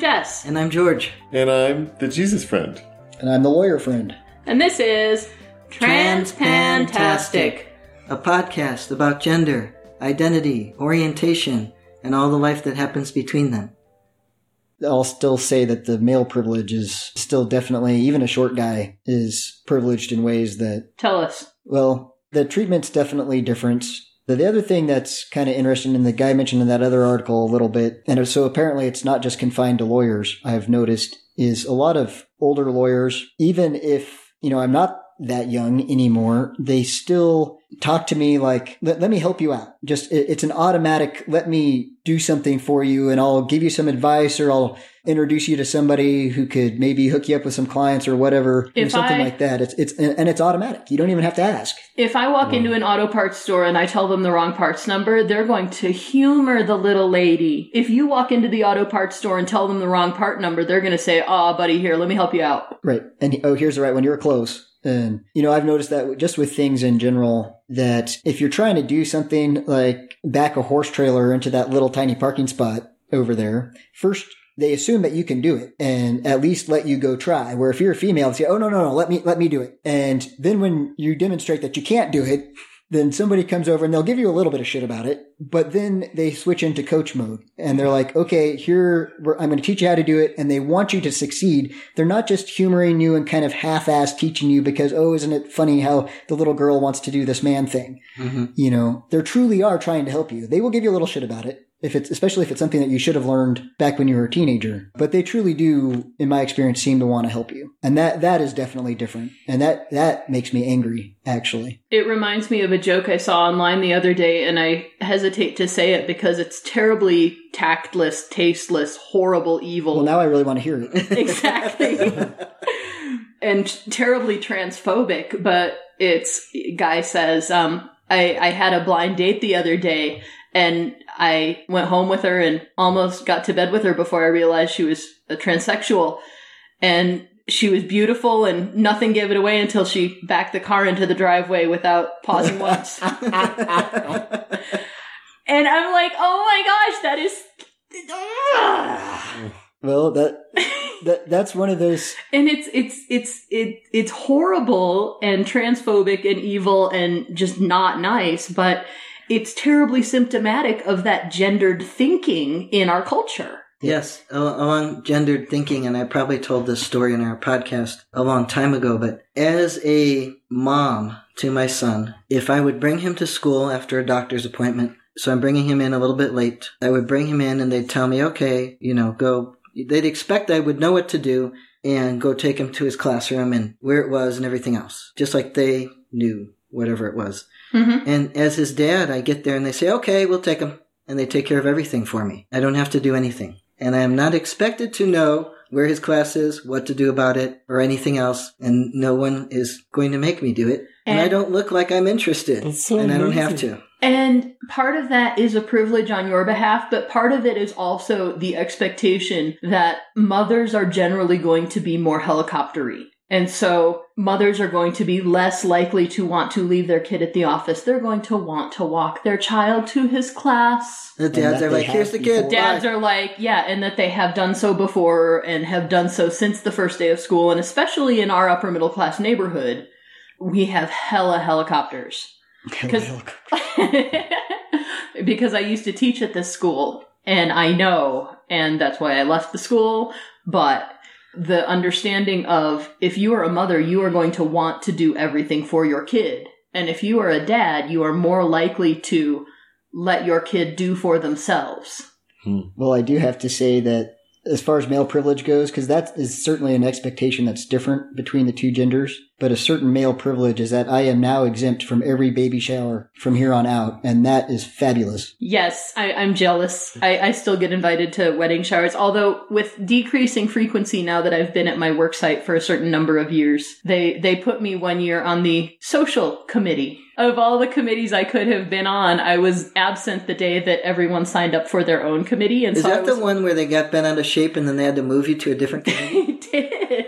I'm Jess, And I'm George. And I'm the Jesus friend. And I'm the lawyer friend. and this is Transpantastic. A podcast about gender, identity, orientation, and all the life that happens between them. I'll still say that the male privilege is still definitely, even a short guy is privileged in ways that, Tell us. well, the treatment's definitely different. The, the other thing that's kind of interesting, and the guy mentioned in that other article a little bit, and so apparently it's not just confined to lawyers, I've noticed, is a lot of older lawyers, even if, you know, I'm not that young anymore, they still talk to me like, let, let me help you out. Just, it, it's an automatic, let me do something for you and I'll give you some advice or I'll introduce you to somebody who could maybe hook you up with some clients or whatever, you know, something I- like that. It's, it's, and, and it's automatic. You don't even have to ask. If I walk into an auto parts store and I tell them the wrong parts number, they're going to humor the little lady. If you walk into the auto parts store and tell them the wrong part number, they're going to say, "Aw, buddy, here, let me help you out." Right. And oh, here's the right one. You're close. And, you know, I've noticed that just with things in general, that if you're trying to do something like back a horse trailer into that little tiny parking spot over there, first they assume that you can do it and at least let you go try. Where if you're a female, they say, Oh, no, no, no, let me, let me do it. And then when you demonstrate that you can't do it, then somebody comes over and they'll give you a little bit of shit about it, but then they switch into coach mode and they're like, okay, here, we're, I'm going to teach you how to do it. And they want you to succeed. They're not just humoring you and kind of half-ass teaching you because, oh, isn't it funny how the little girl wants to do this man thing? Mm-hmm. You know, they truly are trying to help you. They will give you a little shit about it. If it's, especially if it's something that you should have learned back when you were a teenager, but they truly do, in my experience, seem to want to help you. And that, that is definitely different. And that, that makes me angry, actually. It reminds me of a joke I saw online the other day, and I hesitate to say it because it's terribly tactless, tasteless, horrible, evil. Well, now I really want to hear it. exactly. and terribly transphobic, but it's guy says, um, I, I had a blind date the other day and I went home with her and almost got to bed with her before I realized she was a transsexual. And she was beautiful and nothing gave it away until she backed the car into the driveway without pausing once. and I'm like, oh my gosh, that is. Well, that, that that's one of those. and it's it's it's it it's horrible and transphobic and evil and just not nice but it's terribly symptomatic of that gendered thinking in our culture. Yes, along gendered thinking, and I probably told this story in our podcast a long time ago, but as a mom to my son, if I would bring him to school after a doctor's appointment, so I'm bringing him in a little bit late, I would bring him in and they'd tell me, okay, you know, go, they'd expect I would know what to do and go take him to his classroom and where it was and everything else, just like they knew whatever it was. mm-hmm. And as his dad, I get there and they say, okay, we'll take him. And they take care of everything for me. I don't have to do anything. And I am not expected to know where his class is, what to do about it, or anything else. And no one is going to make me do it. And, I don't look like I'm interested. So and I don't have to. and part of that is a privilege on your behalf but part of it is also the expectation that mothers are generally going to be more helicoptery and so mothers are going to be less likely to want to leave their kid at the office. They're going to want to walk their child to his class. The dads are like, here's the kid. Dads Bye." are like, yeah, and that they have done so before and have done so since the first day of school. And especially in our upper middle class neighborhood, we have hella helicopters. Because because I used to teach at this school and I know, and that's why I left the school, but the understanding of if you are a mother, you are going to want to do everything for your kid. And if you are a dad, you are more likely to let your kid do for themselves. Hmm. Well, I do have to say that as far as male privilege goes, because that is certainly an expectation that's different between the two genders. But a certain male privilege is that I am now exempt from every baby shower from here on out, and that is fabulous. Yes, I, I'm jealous. I, I still get invited to wedding showers, although with decreasing frequency now that I've been at my work site for a certain number of years, they they put me one year on the social committee. Of all the committees I could have been on, I was absent the day that everyone signed up for their own committee, and Is so I that was, the one where they got bent out of shape and then they had to move you to a different committee? They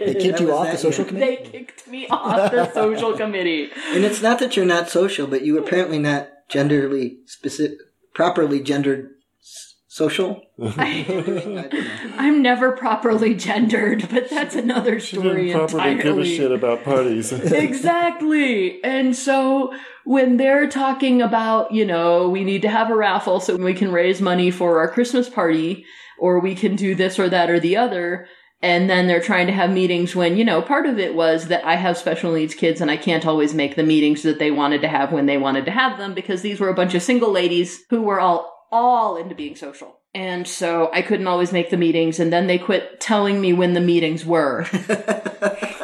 They kicked That you off the social year. committee? They kicked me off the social committee. and it's not that you're not social, but you apparently not genderly specific, properly gendered s- social. I, I don't know. I'm never properly gendered, but that's another She story didn't properly give a shit about parties. exactly. And so when they're talking about, you know, we need to have a raffle so we can raise money for our Christmas party, or we can do this or that or the other. And then they're trying to have meetings when, you know, part of it was that I have special needs kids and I can't always make the meetings that they wanted to have when they wanted to have them because these were a bunch of single ladies who were all, all into being social. And so I couldn't always make the meetings and then they quit telling me when the meetings were.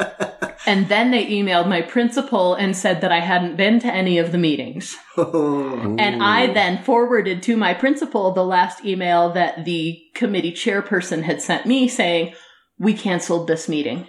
And then they emailed my principal and said that I hadn't been to any of the meetings. Oh. And I then forwarded to my principal the last email that the committee chairperson had sent me saying, we canceled this meeting.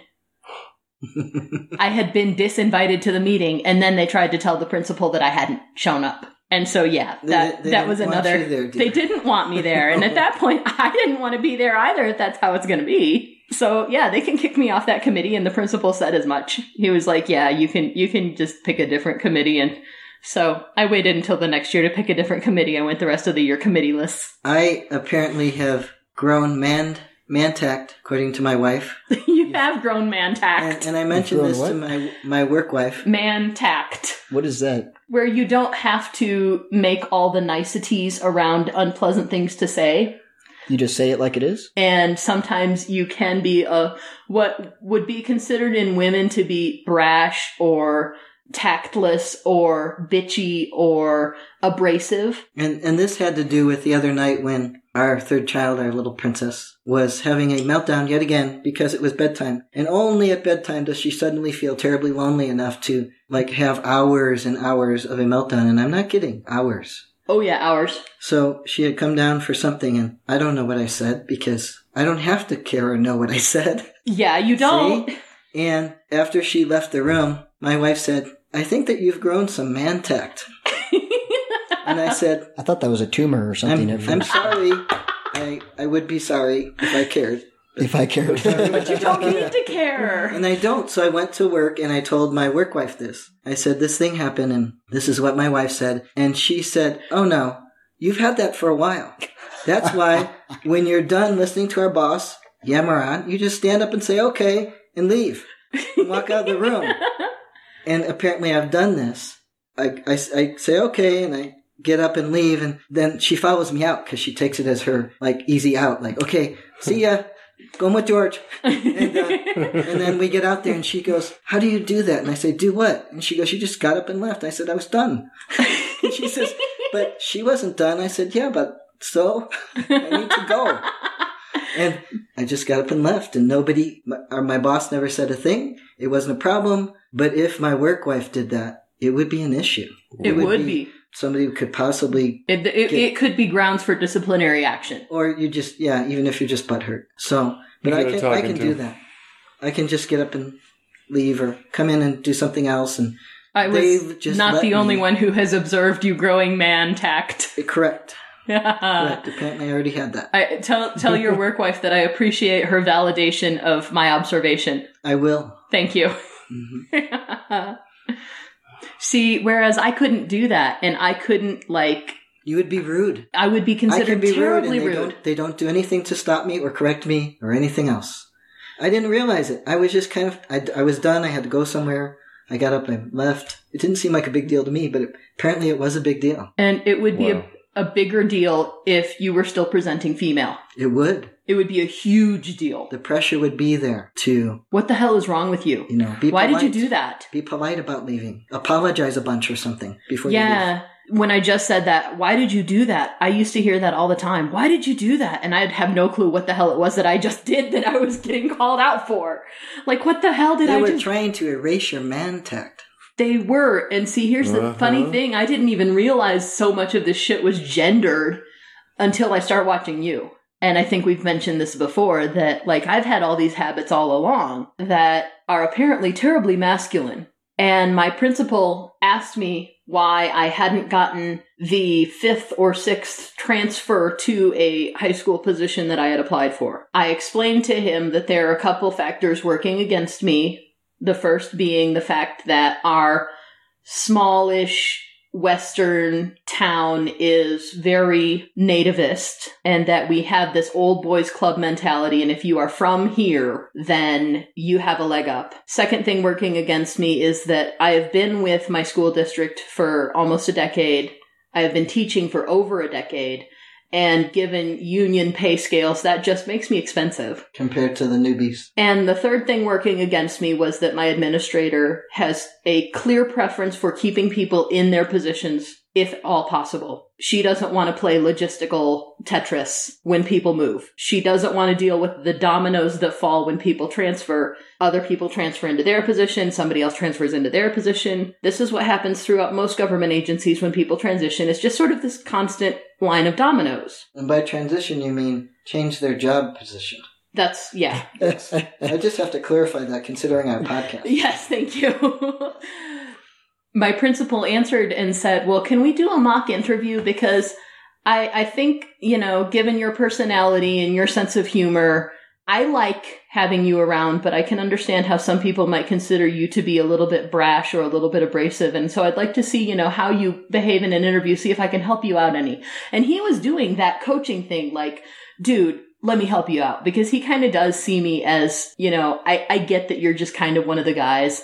I had been disinvited to the meeting and then they tried to tell the principal that I hadn't shown up. And so yeah, that they that was another there, they didn't want me there. And at that point I didn't want to be there either if that's how it's going to be. So yeah, they can kick me off that committee and the principal said as much. He was like, "Yeah, you can you can just pick a different committee." And so I waited until the next year to pick a different committee. I went the rest of the year committeeless. I apparently have grown man mantact, according to my wife, you have grown Mantact. and, and I mentioned grown this to my my work wife. man tact. What is that? Where you don't have to make all the niceties around unpleasant things to say. You just say it like it is? and sometimes you can be a what would be considered in women to be brash or tactless or bitchy or abrasive. And and this had to do with the other night when our third child, our little princess, was having a meltdown yet again because it was bedtime. And only at bedtime does she suddenly feel terribly lonely enough to like have hours and hours of a meltdown. And I'm not kidding, hours. Oh yeah, ours. So she had come down for something and I don't know what I said because I don't have to care or know what I said. Yeah, you don't. See? And after she left the room, my wife said, I think that you've grown some man tact. And I said, I thought that was a tumor or something. I'm, I'm sorry. I, I would be sorry if I cared. if I cared. but you don't need to care. And I don't, so I went to work and I told my work wife this. I said, this thing happened and this is what my wife said. And she said, oh no, you've had that for a while. That's why when you're done listening to our boss, yammer on, you just stand up and say, okay, and leave. And walk out of the room. And apparently I've done this. I, I, I say, okay, and I get up and leave. And then she follows me out because she takes it as her, like, easy out. Like, okay, see ya. Going with George. And, uh, and then we get out there and she goes, How do you do that? And I say, Do what? And she goes, She just got up and left. I said, I was done. and she says, But she wasn't done. I said, Yeah, but so I need to go. And I just got up and left, and nobody, my, or my boss never said a thing. It wasn't a problem. But if my work wife did that, it would be an issue. It would be. Somebody could possibly, It, it, it could be grounds for disciplinary action. or you just, yeah, even if you're just butthurt. So, but You I can, I can do that. I can just get up and leave, or come in and do something else, and I was just not the only me- one who has observed you growing man tact. correct. Correct. Apparently, I already had that. I tell tell your work wife that I appreciate her validation of my observation. I will. Thank you. Mhm. See, whereas I couldn't do that, and I couldn't like You would be rude. I would be I considered can be rude, terribly and they rude. don't. They don't do anything to stop me or correct me or anything else. I didn't realize it. I was just kind of. I, I was done. I had to go somewhere. I got up. I left. It didn't seem like a big deal to me, but it, apparently it was a big deal. And it would be Wow. a, a bigger deal if you were still presenting female. It would. It would be a huge deal. The pressure would be there to What the hell is wrong with you? you know. Be Why did you do that? Be polite about leaving. Apologize a bunch or something before you. Yeah. When I just said that, why did you do that? I used to hear that all the time. Why did you do that? And I'd have no clue what the hell it was that I just did that I was getting called out for. Like, what the hell did I do? They were trying to erase your man tact. They were. And see, here's the Uh-huh. funny thing. I didn't even realize so much of this shit was gendered until I start watching you. And I think we've mentioned this before that, like, I've had all these habits all along that are apparently terribly masculine. And my principal asked me why I hadn't gotten the fifth or sixth transfer to a high school position that I had applied for. I explained to him that there are a couple factors working against me. The first being the fact that our smallish Western town is very nativist and that we have this old boys club mentality. And if you are from here, then you have a leg up. Second thing working against me is that I have been with my school district for almost a decade. I have been teaching for over a decade. And given union pay scales, that just makes me expensive. compared to the newbies. And the third thing working against me was that my administrator has a clear preference for keeping people in their positions if all possible. She doesn't want to play logistical Tetris when people move. She doesn't want to deal with the dominoes that fall when people transfer. Other people transfer into their position, somebody else transfers into their position. This is what happens throughout most government agencies when people transition. It's just sort of this constant line of dominoes. And by transition, you mean change their job position. That's, yeah. I just have to clarify that considering our podcast. Yes, thank you. My principal answered and said, Well, can we do a mock interview? Because I, I think, you know, given your personality and your sense of humor, I like having you around, but I can understand how some people might consider you to be a little bit brash or a little bit abrasive. And so I'd like to see, you know, how you behave in an interview, see if I can help you out any. And he was doing that coaching thing, like, dude, let me help you out because he kind of does see me as, you know, I, I get that you're just kind of one of the guys.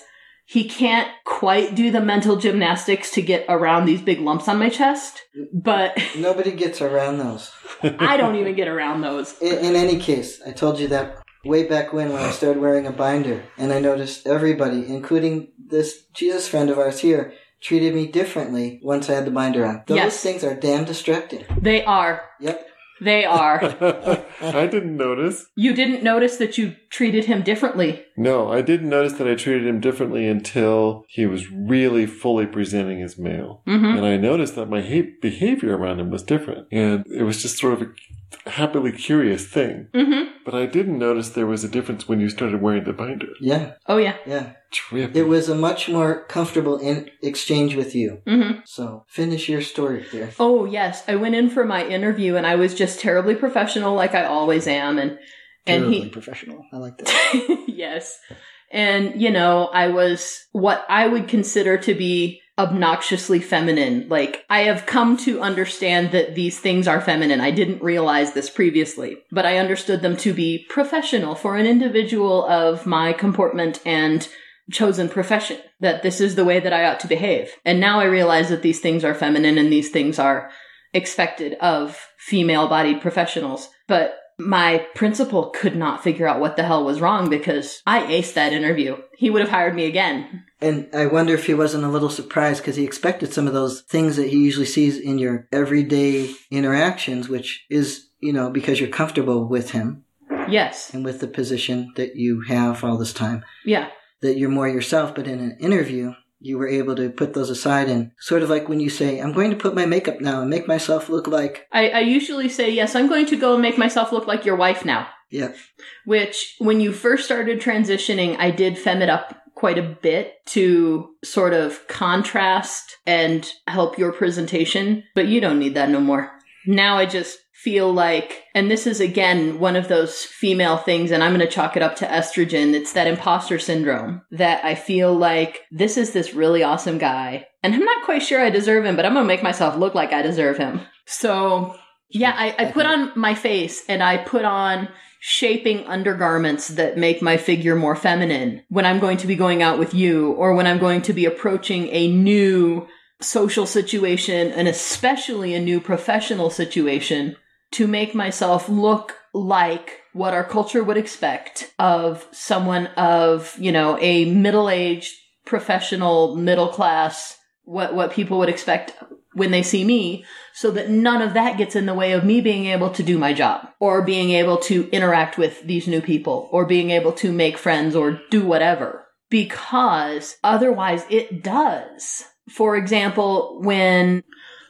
He can't quite do the mental gymnastics to get around these big lumps on my chest, but Nobody gets around those. I don't even get around those. In, in any case, I told you that way back when when I started wearing a binder, and I noticed everybody, including this Jesus friend of ours here, treated me differently once I had the binder on. Those Yes. things are damn distracting. They are. Yep. They are. I didn't notice. You didn't notice that you treated him differently. No, I didn't notice that I treated him differently until he was really fully presenting as male. hmm And I noticed that my behavior around him was different. And it was just sort of a happily curious thing. hmm But I didn't notice there was a difference when you started wearing the binder. Yeah, Oh yeah. yeah. Trippy. It was a much more comfortable in- exchange with you. hmm So finish your story there. Oh yes, I went in for my interview and I was just terribly professional, like I always am, and and Terribly he professional. I like that. yes. And, you know, I was what I would consider to be obnoxiously feminine. Like, I have come to understand that these things are feminine. I didn't realize this previously, but I understood them to be professional for an individual of my comportment and chosen profession, that this is the way that I ought to behave. And now I realize that these things are feminine and these things are expected of female bodied professionals. But my principal could not figure out what the hell was wrong because I aced that interview. He would have hired me again. And I wonder if he wasn't a little surprised because he expected some of those things that he usually sees in your everyday interactions, which is, you know, because you're comfortable with him Yes. and with the position that you have all this time, Yeah. that you're more yourself. But in an interview, you were able to put those aside and sort of like when you say, I'm going to put my makeup now and make myself look like, I, I usually say, yes, I'm going to go and make myself look like your wife now. yeah, Which, when you first started transitioning, I did fem it up quite a bit to sort of contrast and help your presentation, but you don't need that no more. Now I just feel like, and this is again one of those female things, and I'm going to chalk it up to estrogen. It's that imposter syndrome that I feel like this is this really awesome guy, and I'm not quite sure I deserve him, but I'm going to make myself look like I deserve him. So, yeah, I, I put on my face and I put on shaping undergarments that make my figure more feminine when I'm going to be going out with you or when I'm going to be approaching a new social situation and especially a new professional situation to make myself look like what our culture would expect of someone of, you know, a middle-aged professional middle class what what people would expect when they see me so that none of that gets in the way of me being able to do my job or being able to interact with these new people or being able to make friends or do whatever because otherwise it does. For example, when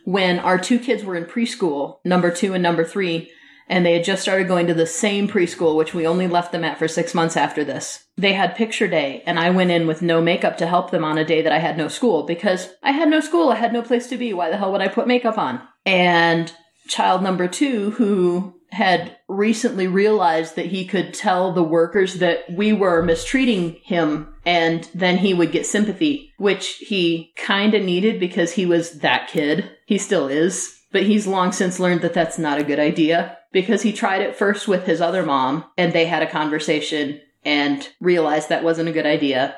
when our two kids were in preschool, number 2 and number 3, and they had just started going to the same preschool, which we only left them at for six months after this. They had picture day, and I went in with no makeup to help them on a day that I had no school because I had no school. I had no place to be. Why the hell would I put makeup on? And child number two, who had recently realized that he could tell the workers that we were mistreating him and then he would get sympathy, which he kind of needed because he was that kid. He still is, but he's long since learned that that's not a good idea because he tried it first with his other mom and they had a conversation and realized that wasn't a good idea.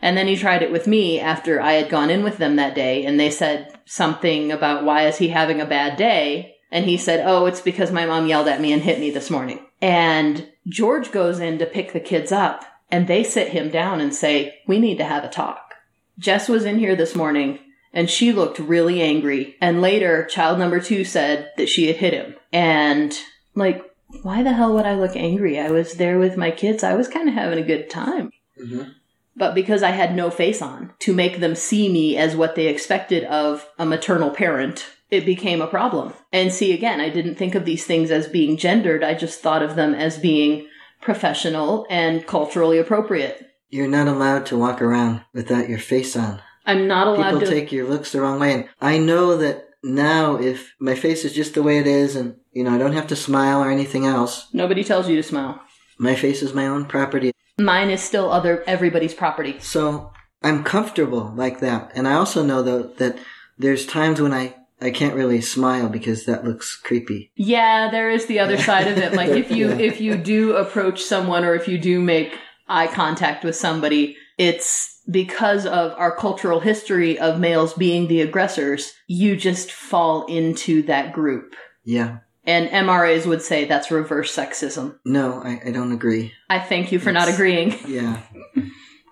And then he tried it with me after I had gone in with them that day and they said something about why is he having a bad day? And he said, Oh, it's because my mom yelled at me and hit me this morning. And George goes in to pick the kids up and they sit him down and say, We need to have a talk. Jess was in here this morning and she looked really angry. And later, child number two said that she had hit him. And like, why the hell would I look angry? I was there with my kids. I was kind of having a good time. Mhm. But because I had no face on to make them see me as what they expected of a maternal parent, it became a problem. And see, again, I didn't think of these things as being gendered. I just thought of them as being professional and culturally appropriate. You're not allowed to walk around without your face on. I'm not allowed People to. take your looks the wrong way. And I know that now if my face is just the way it is and, you know, I don't have to smile or anything else, Nobody tells you to smile. my face is my own property. Mine is still other everybody's property. So I'm comfortable like that. And I also know though that there's times when I, I can't really smile because that looks creepy. Yeah, there is the other side of it. Like if you Yeah. if you do approach someone or if you do make eye contact with somebody, it's because of our cultural history of males being the aggressors, you just fall into that group. Yeah. And MRAs would say that's reverse sexism. No, I, I don't agree. I thank you for not agreeing. Yeah.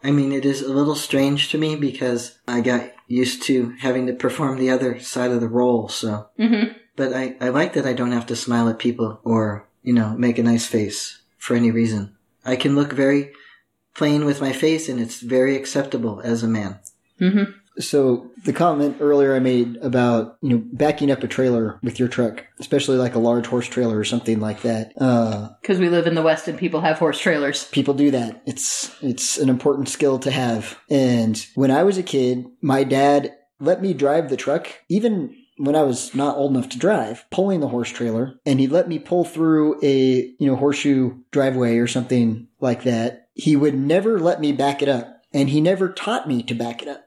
I mean, it is a little strange to me because I got used to having to perform the other side of the role, so. hmm But I, I like that I don't have to smile at people or, you know, make a nice face for any reason. I can look very plain with my face and it's very acceptable as a man. hmm So the comment earlier I made about you know backing up a trailer with your truck, especially like a large horse trailer or something like that. Uh, Because we live in the West and people have horse trailers. people do that. It's it's an important skill to have. And when I was a kid, my dad let me drive the truck, even when I was not old enough to drive, pulling the horse trailer, and he let me pull through a you know horseshoe driveway or something like that. He would never let me back it up, and he never taught me to back it up.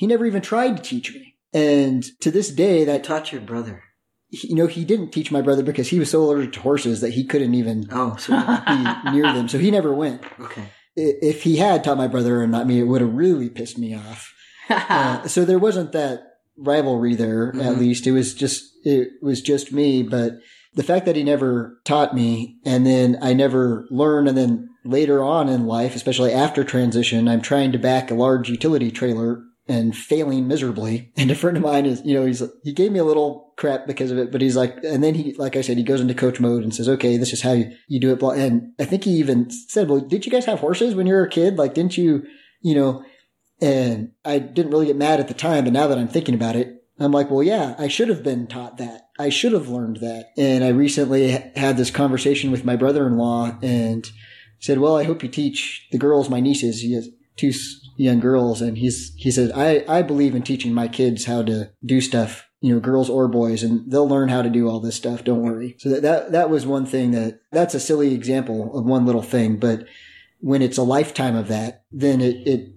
He never even tried to teach me. And to this day, that taught your brother. you know, he didn't teach my brother because he was so allergic to horses that he couldn't even Oh, so, be near them. So he never went. okay. If he had taught my brother and not me, it would have really pissed me off. Uh, so there wasn't that rivalry there. At Mhm. least it was just it was just me. But the fact that he never taught me, and then I never learned, and then later on in life, especially after transition, I'm trying to back a large utility trailer and failing miserably. And a friend of mine is, you know, he's he gave me a little crap because of it, but he's like, and then he, like I said, he goes into coach mode and says, okay, this is how you, you do it. And I think he even said, well, did you guys have horses when you were a kid? Like, didn't you, you know? And I didn't really get mad at the time, but now that I'm thinking about it, I'm like, well, yeah, I should have been taught that. I should have learned that. And I recently had this conversation with my brother-in-law and said, well, I hope you teach the girls, my nieces, two young girls. And he's, he said, I, I believe in teaching my kids how to do stuff, you know, girls or boys, and they'll learn how to do all this stuff. Don't worry. So that, that, that was one thing that, that's a silly example of one little thing, but when it's a lifetime of that, then it, it,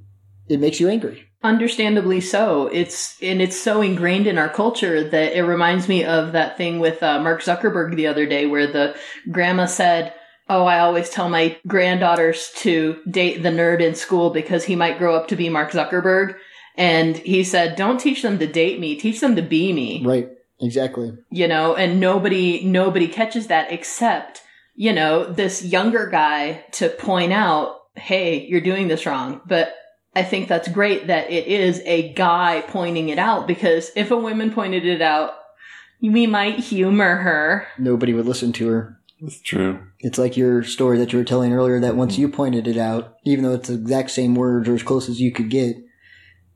it makes you angry. Understandably so. It's and it's so ingrained in our culture that it reminds me of that thing with uh, Mark Zuckerberg the other day, where the grandma said, "Oh, I always tell my granddaughters to date the nerd in school because he might grow up to be Mark Zuckerberg." And he said, "Don't teach them to date me. Teach them to be me." Right. Exactly. you know, and nobody nobody catches that except, you know, this younger guy to point out, "Hey, you're doing this wrong." But I think that's great that it is a guy pointing it out because if a woman pointed it out, we might humor her. Nobody would listen to her. That's true. It's like your story that you were telling earlier that once you pointed it out, even though it's the exact same words or as close as you could get,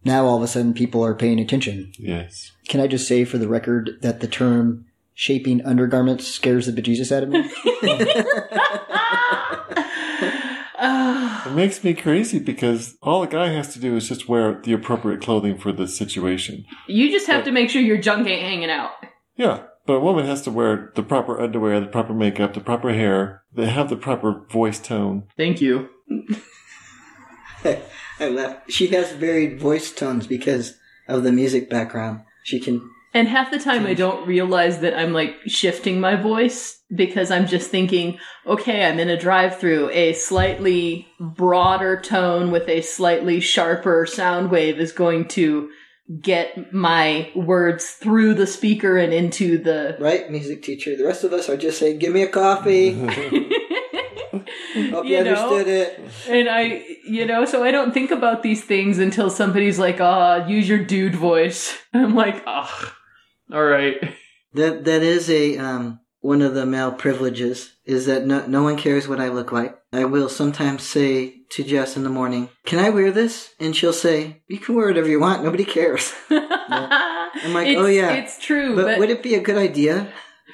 now all of a sudden people are paying attention. Yes. Can I just say for the record that the term shaping undergarments scares the bejesus out of me? It makes me crazy because all a guy has to do is just wear the appropriate clothing for the situation. you just have to make sure your junk ain't hanging out. Yeah. But a woman has to wear the proper underwear, the proper makeup, the proper hair. They have the proper voice tone. Thank you. I laugh. She has varied voice tones because of the music background. She can. And half the time I don't realize that I'm like shifting my voice because I'm just thinking, okay, I'm in a drive through. A slightly broader tone with a slightly sharper sound wave is going to get my words through the speaker and into the. Right, music teacher. The rest of us are just saying, "Give me a coffee." Hope you, You know? understood it. And I, you know, so I don't think about these things until somebody's like, ah, use your dude voice. And I'm like, ah, all right. That that is a um one of the male privileges is that no no one cares what I look like. I will sometimes say to Jess in the morning, "Can I wear this?" And she'll say, "You can wear whatever you want. Nobody cares." I'm like, oh, yeah. It's true. But, But, would it be a good idea?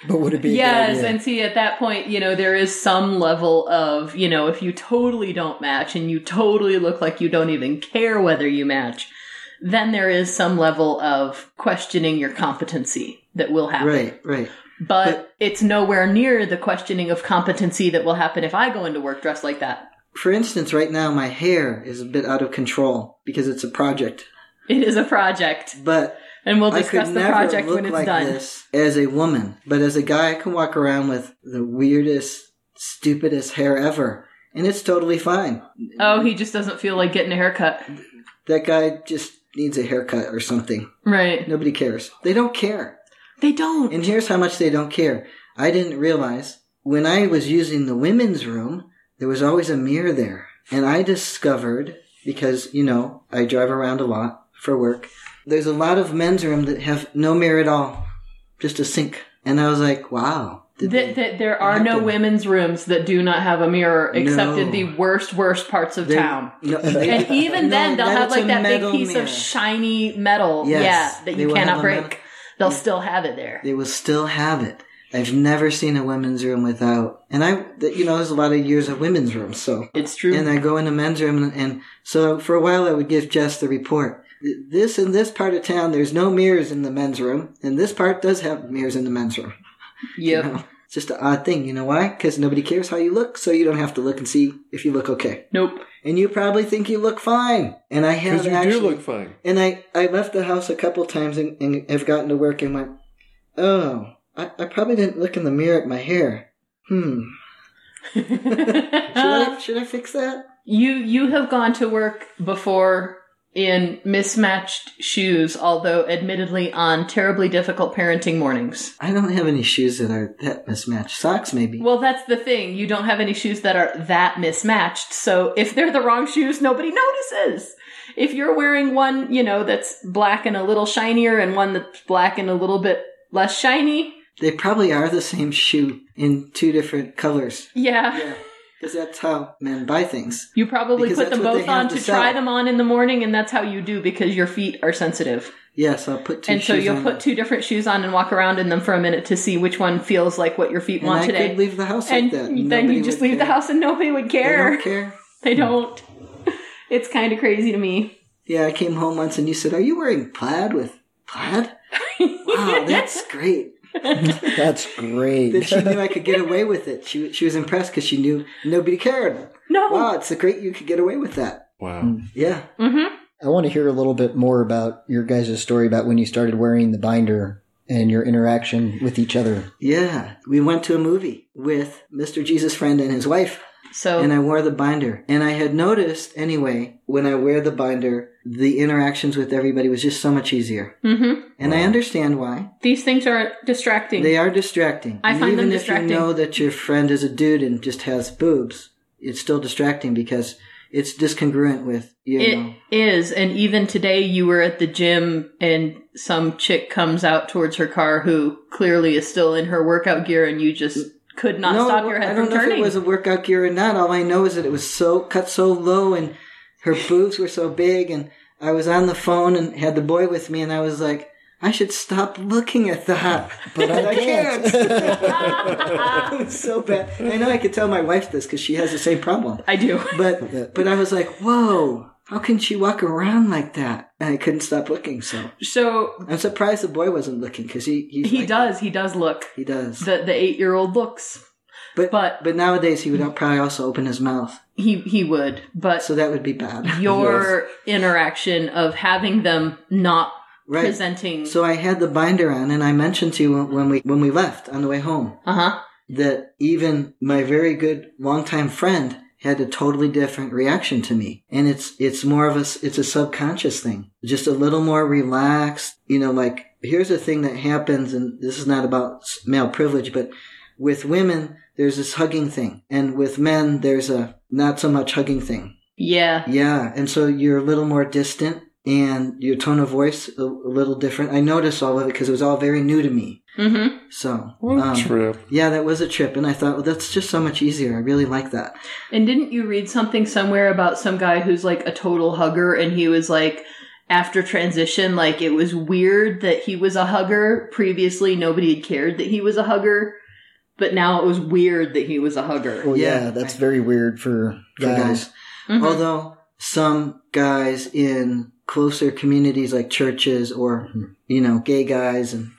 But would it be? a good yes, idea? and see, at that point, you know, there is some level of, you know, if you totally don't match and you totally look like you don't even care whether you match, then there is some level of questioning your competency that will happen. Right, right. But, But- it's nowhere near the questioning of competency that will happen if I go into work dressed like that. For instance, right now my hair is a bit out of control because it's a project. It is a project, But and we'll discuss the project when it's like done. this as a woman. But as a guy, I can walk around with the weirdest, stupidest hair ever, and it's totally fine. Oh, he just doesn't feel like getting a haircut. That guy just needs a haircut or something. Right. Nobody cares. They don't care. They don't. And here's how much they don't care. I didn't realize when I was using the women's room, there was always a mirror there. And I discovered, because, you know, I drive around a lot for work, there's a lot of men's room that have no mirror at all, just a sink. And I was like, wow. That, that there are no happened? women's rooms that do not have a mirror except No. in the worst, worst parts of they- town. no, they- And even no, then, they'll have like that big piece mirror. of shiny metal, Yes, yeah, that you cannot break. They'll still have it there. They will still have it. I've never seen a women's room without, and I, you know, there's a lot of years of women's rooms, so. It's true. And I go in the men's room, and, and so for a while I would give Jess the report. This in this part of town, there's no mirrors in the men's room, and this part does have mirrors in the men's room. yep. You know, just an odd thing. You know why? Because nobody cares how you look, so you don't have to look and see if you look okay. Nope. And you probably think you look fine. And I have Because you actually, do look fine. and I, I left the house a couple times and, and have gotten to work and went, oh, I, I probably didn't look in the mirror at my hair. Hmm. Should I, should I fix that? you you have gone to work before in mismatched shoes, although admittedly on terribly difficult parenting mornings. I don't have any shoes that are that mismatched. Socks, maybe. Well, that's the thing. You don't have any shoes that are that mismatched. So if they're the wrong shoes, nobody notices. If you're wearing one, you know, that's black and a little shinier and one that's black and a little bit less shiny, they probably are the same shoe in two different colors. yeah. Yeah. Because that's how men buy things. You probably Because put them both on to to try them on in the morning, and that's how you do because your feet are sensitive. Yes, I'll put two and so you'll put two different shoes on and walk around in them for a minute to see which one feels like what your feet and want I today. could leave the house and like that. then Nobody you just leave the house and nobody would care. They don't care. They don't. It's kind of crazy to me. Yeah, I came home once and you said, "Are you wearing plaid with plaid?" Wow, that's great. That's great. That she knew I could get away with it. She she was impressed because she knew nobody cared. no. Wow, it's a great you could get away with that. Wow. Yeah. Mm-hmm. I want to hear a little bit more about your guys' story about when you started wearing the binder and your interaction with each other. Yeah. We went to a movie with Mr. Jesus Friend and his wife. So and I wore the binder. And I had noticed anyway, when I wear the binder, the interactions with everybody was just so much easier. hmm And I understand why. these things are distracting. They are distracting. I and find even them if distracting. you know that your friend is a dude and just has boobs, it's still distracting because it's discongruent with you know. It is, and even today you were at the gym and some chick comes out towards her car who clearly is still in her workout gear, and you just could not no, stop your head I don't from know turning. if it was a workout gear or not. All I know is that it was so cut so low and her boobs were so big and I was on the phone and had the boy with me and I was like, I should stop looking at that. But I can't. it was so bad. I know I could tell my wife this because she has the same problem. I do. But but I was like, whoa, how can she walk around like that? And I couldn't stop looking. So So I'm surprised the boy wasn't looking because he he like- does. He does look. he does. The the eight year old looks. but but- but nowadays he would probably also open his mouth, He he would, but so that would be bad. your interaction of having them not right. presenting. So I had the binder on, and I mentioned to you when- when we when we left on the way home uh huh. that even my very good longtime friend had a totally different reaction to me. And it's, it's more of a, it's a subconscious thing. Just a little more relaxed, you know, like here's a thing that happens and this is not about male privilege, but with women, there's this hugging thing. And with men, there's a not so much hugging thing. Yeah. Yeah. And so you're a little more distant and your tone of voice a, a little different. I noticed all of it because it was all very new to me. Mm-hmm. So, What um, trip. yeah, that was a trip, and I thought, well, that's just so much easier. I really like that. And didn't you read something somewhere about some guy who's like a total hugger and he was like after transition like it was weird that he was a hugger previously nobody had cared that he was a hugger but now it was weird that he was a hugger Well, yeah, Yeah. that's very weird for For guys. guys. Mhm. Although some guys in closer communities like churches or you know gay guys and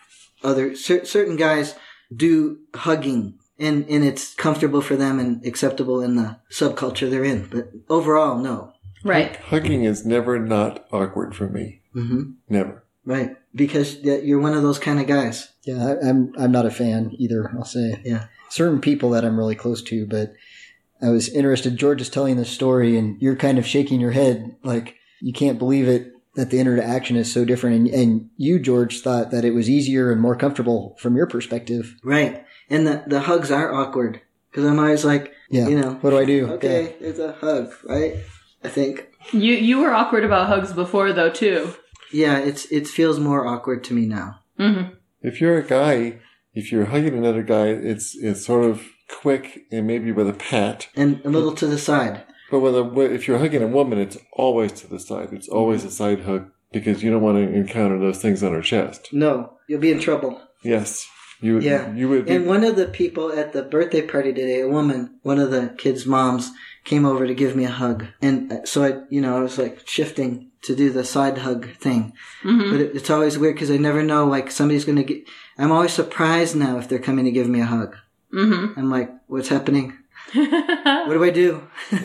other cer- certain guys do hugging and and it's comfortable for them and acceptable in the subculture they're in. But overall, no. right Hugging is never not awkward for me. hmm Never. Right, because you're one of those kind of guys. Yeah, I, I'm I'm not a fan either. I'll say Yeah. certain people that I'm really close to, but I was interested. George is telling this story, and you're kind of shaking your head like you can't believe it that the interaction is so different. And, and you, George, thought that it was easier and more comfortable from your perspective. Right, and the the hugs are awkward because I'm always like, Yeah. you know, What do I do? okay, it's a hug, right? I think. you you were awkward about hugs before though too Yeah, it's it feels more awkward to me now. mm-hmm. If you're a guy, if you're hugging another guy, it's it's sort of quick and maybe with a pat. And a little to the side. But with a, if you're hugging a woman, it's always to the side. It's always a side hug because you don't want to encounter those things on her chest. No, you'll be in trouble. Yes, you would. Yeah. you would. Be, And one of the people at the birthday party today, a woman, one of the kids' moms, came over to give me a hug. And uh, so I, you know, I was like shifting to do the side hug thing. Mm-hmm. But it, it's always weird because I never know, like, somebody's going to get. I'm always surprised now if they're coming to give me a hug. Mm-hmm. I'm like, what's happening? What do I do?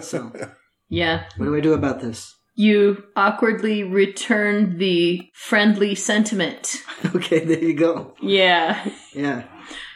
so, yeah what do I do about this? you awkwardly return the friendly sentiment Okay, there you go. yeah Yeah.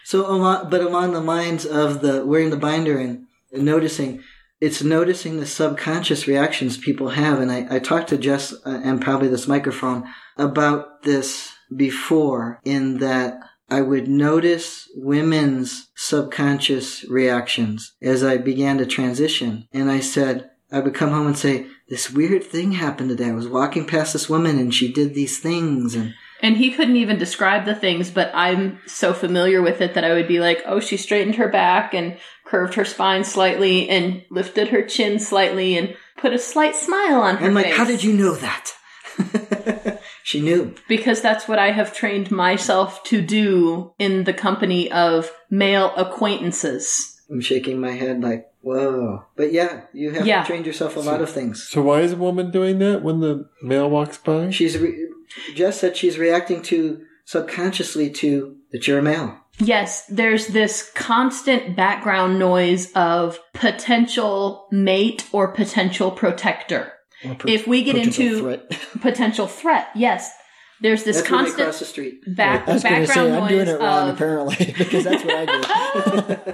So along, but along the lines of the wearing the binder and noticing, it's noticing the subconscious reactions people have. And I, I talked to Jess uh, and probably this microphone about this before in that I would notice women's subconscious reactions as I began to transition. And I said, I would come home and say, this weird thing happened today. I was walking past this woman and she did these things and And he couldn't even describe the things, but I'm so familiar with it that I would be like, oh, she straightened her back and curved her spine slightly and lifted her chin slightly and put a slight smile on her I'm like, face. how did you know that? she knew. Because that's what I have trained myself to do in the company of male acquaintances. I'm shaking my head like, whoa. But yeah, you have Yeah. to train yourself a lot of things. so why is a woman doing that when the male walks by? She's, re- Jess said she's reacting to subconsciously to that you're a male. Yes, there's this constant background noise of potential mate or potential protector. Or per- If we get into threat. potential threat, yes, there's this That's when constant cross the street. back I was background say, I'm noise doing it wrong of apparently because that's what I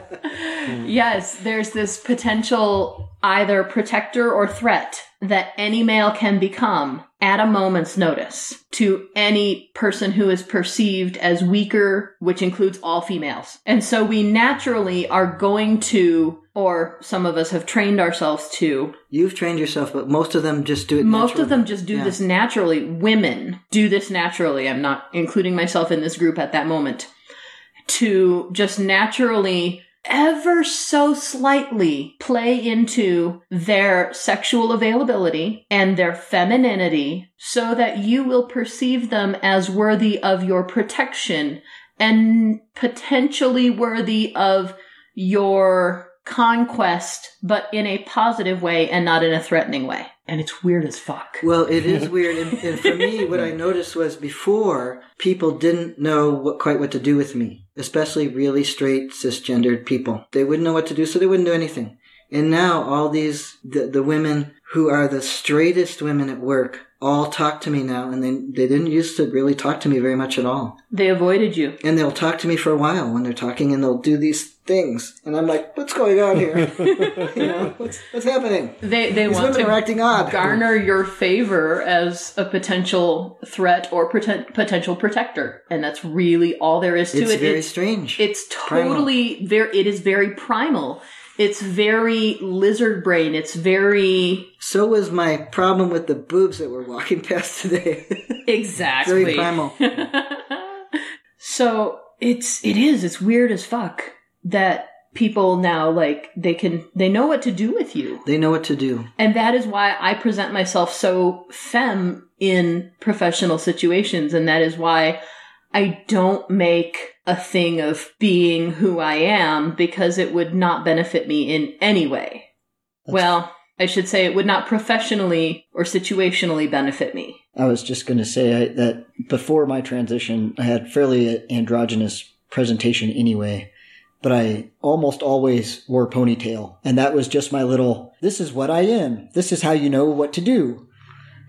do. yes, there's this potential either protector or threat that any male can become at a moment's notice to any person who is perceived as weaker, which includes all females. And so we naturally are going to, or some of us have trained ourselves to, You've trained yourself, but most of them just do it most naturally. of them just do Yeah. this naturally. Women do this naturally. I'm not including myself in this group at that moment. To just naturally, ever so slightly, play into their sexual availability and their femininity so that you will perceive them as worthy of your protection and potentially worthy of your conquest, but in a positive way and not in a threatening way. And it's weird as fuck. Well, it is weird, and, and for me, what I noticed was before people didn't know what quite what to do with me, especially really straight cisgendered people. They wouldn't know what to do, so they wouldn't do anything. And now all these the, the women who are the straightest women at work all talk to me now, and they they didn't used to really talk to me very much at all. They avoided you. And they'll talk to me for a while when they're talking, and they'll do these things, and I'm like, "What's going on here? you know, what's what's happening?" They they These want women to are acting odd. garner your favor as a potential threat or poten- potential protector, and that's really all there is to it. It's it. very it's, strange. it's totally very. It is very primal. It's very lizard brain. It's very So was my problem with the boobs that we're walking past today. exactly Very primal. so it's it is it's weird as fuck that people now like they can they know what to do with you. They know what to do. and that is why i present myself so fem in professional situations. And that is why i don't make a thing of being who i am because it would not benefit me in any way. Well i should say it would not professionally or situationally benefit me. I was just going to say I, that before my transition, I had fairly androgynous presentation anyway, but I almost always wore ponytail. And that was just my little, this is what I am. This is how you know what to do.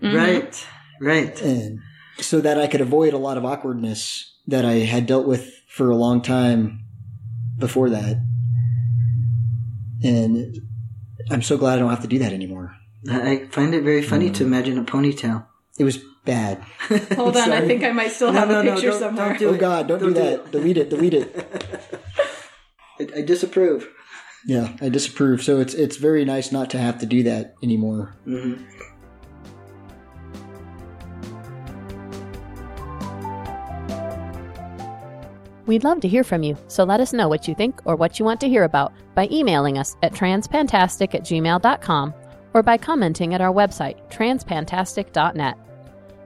Mhm. Right. Right. And so that I could avoid a lot of awkwardness that I had dealt with for a long time before that. And I'm so glad I don't have to do that anymore. I find it very funny to imagine a ponytail. It was bad. hold on i think i might still No, have no, a no, picture don't- somewhere don't do oh it. God, don't, Don't do do that. Delete it. Delete it. I, I disapprove. Yeah, I disapprove. So it's it's very nice not to have to do that anymore. hmm We'd love to hear from you, so let us know what you think or what you want to hear about by emailing us at transpantastic at gmail.com or by commenting at our website, transpantastic.net.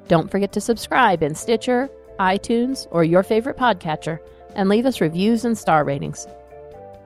Don't forget to subscribe in Stitcher, iTunes, or your favorite podcatcher, and leave us reviews and star ratings.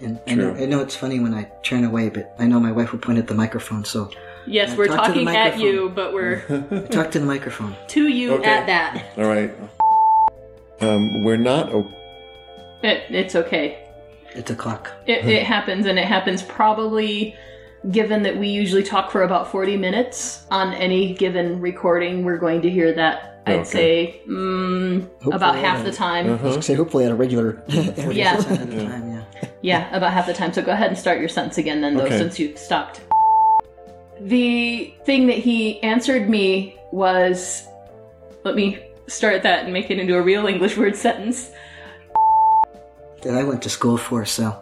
And I know, I know it's funny when I turn away, but I know my wife will point at the microphone, so Yes, Yeah, we're talk talking at you, but we're talk to the microphone. to you Okay. at that. All right. Um, we're not. Oh, It, it's okay. It's a clock. It, it happens, and it happens probably given that we usually talk for about 40 minutes on any given recording, we're going to hear that, I'd Okay. say, mm, about half the time. Uh-huh. gonna say hopefully at a regular. Yeah. 40% of the time, yeah. Yeah, about half the time. So go ahead and start your sentence again, then, though, Okay. since you've stopped. The thing that he answered me was let me start that and make it into a real English word sentence. That I went to school for, so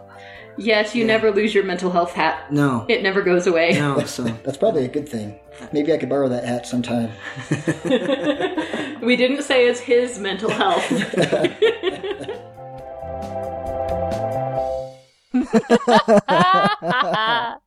Yes, you never lose your mental health hat. no, It never goes away. no. So That's probably a good thing. Maybe I could borrow that hat sometime. we didn't say it's his mental health.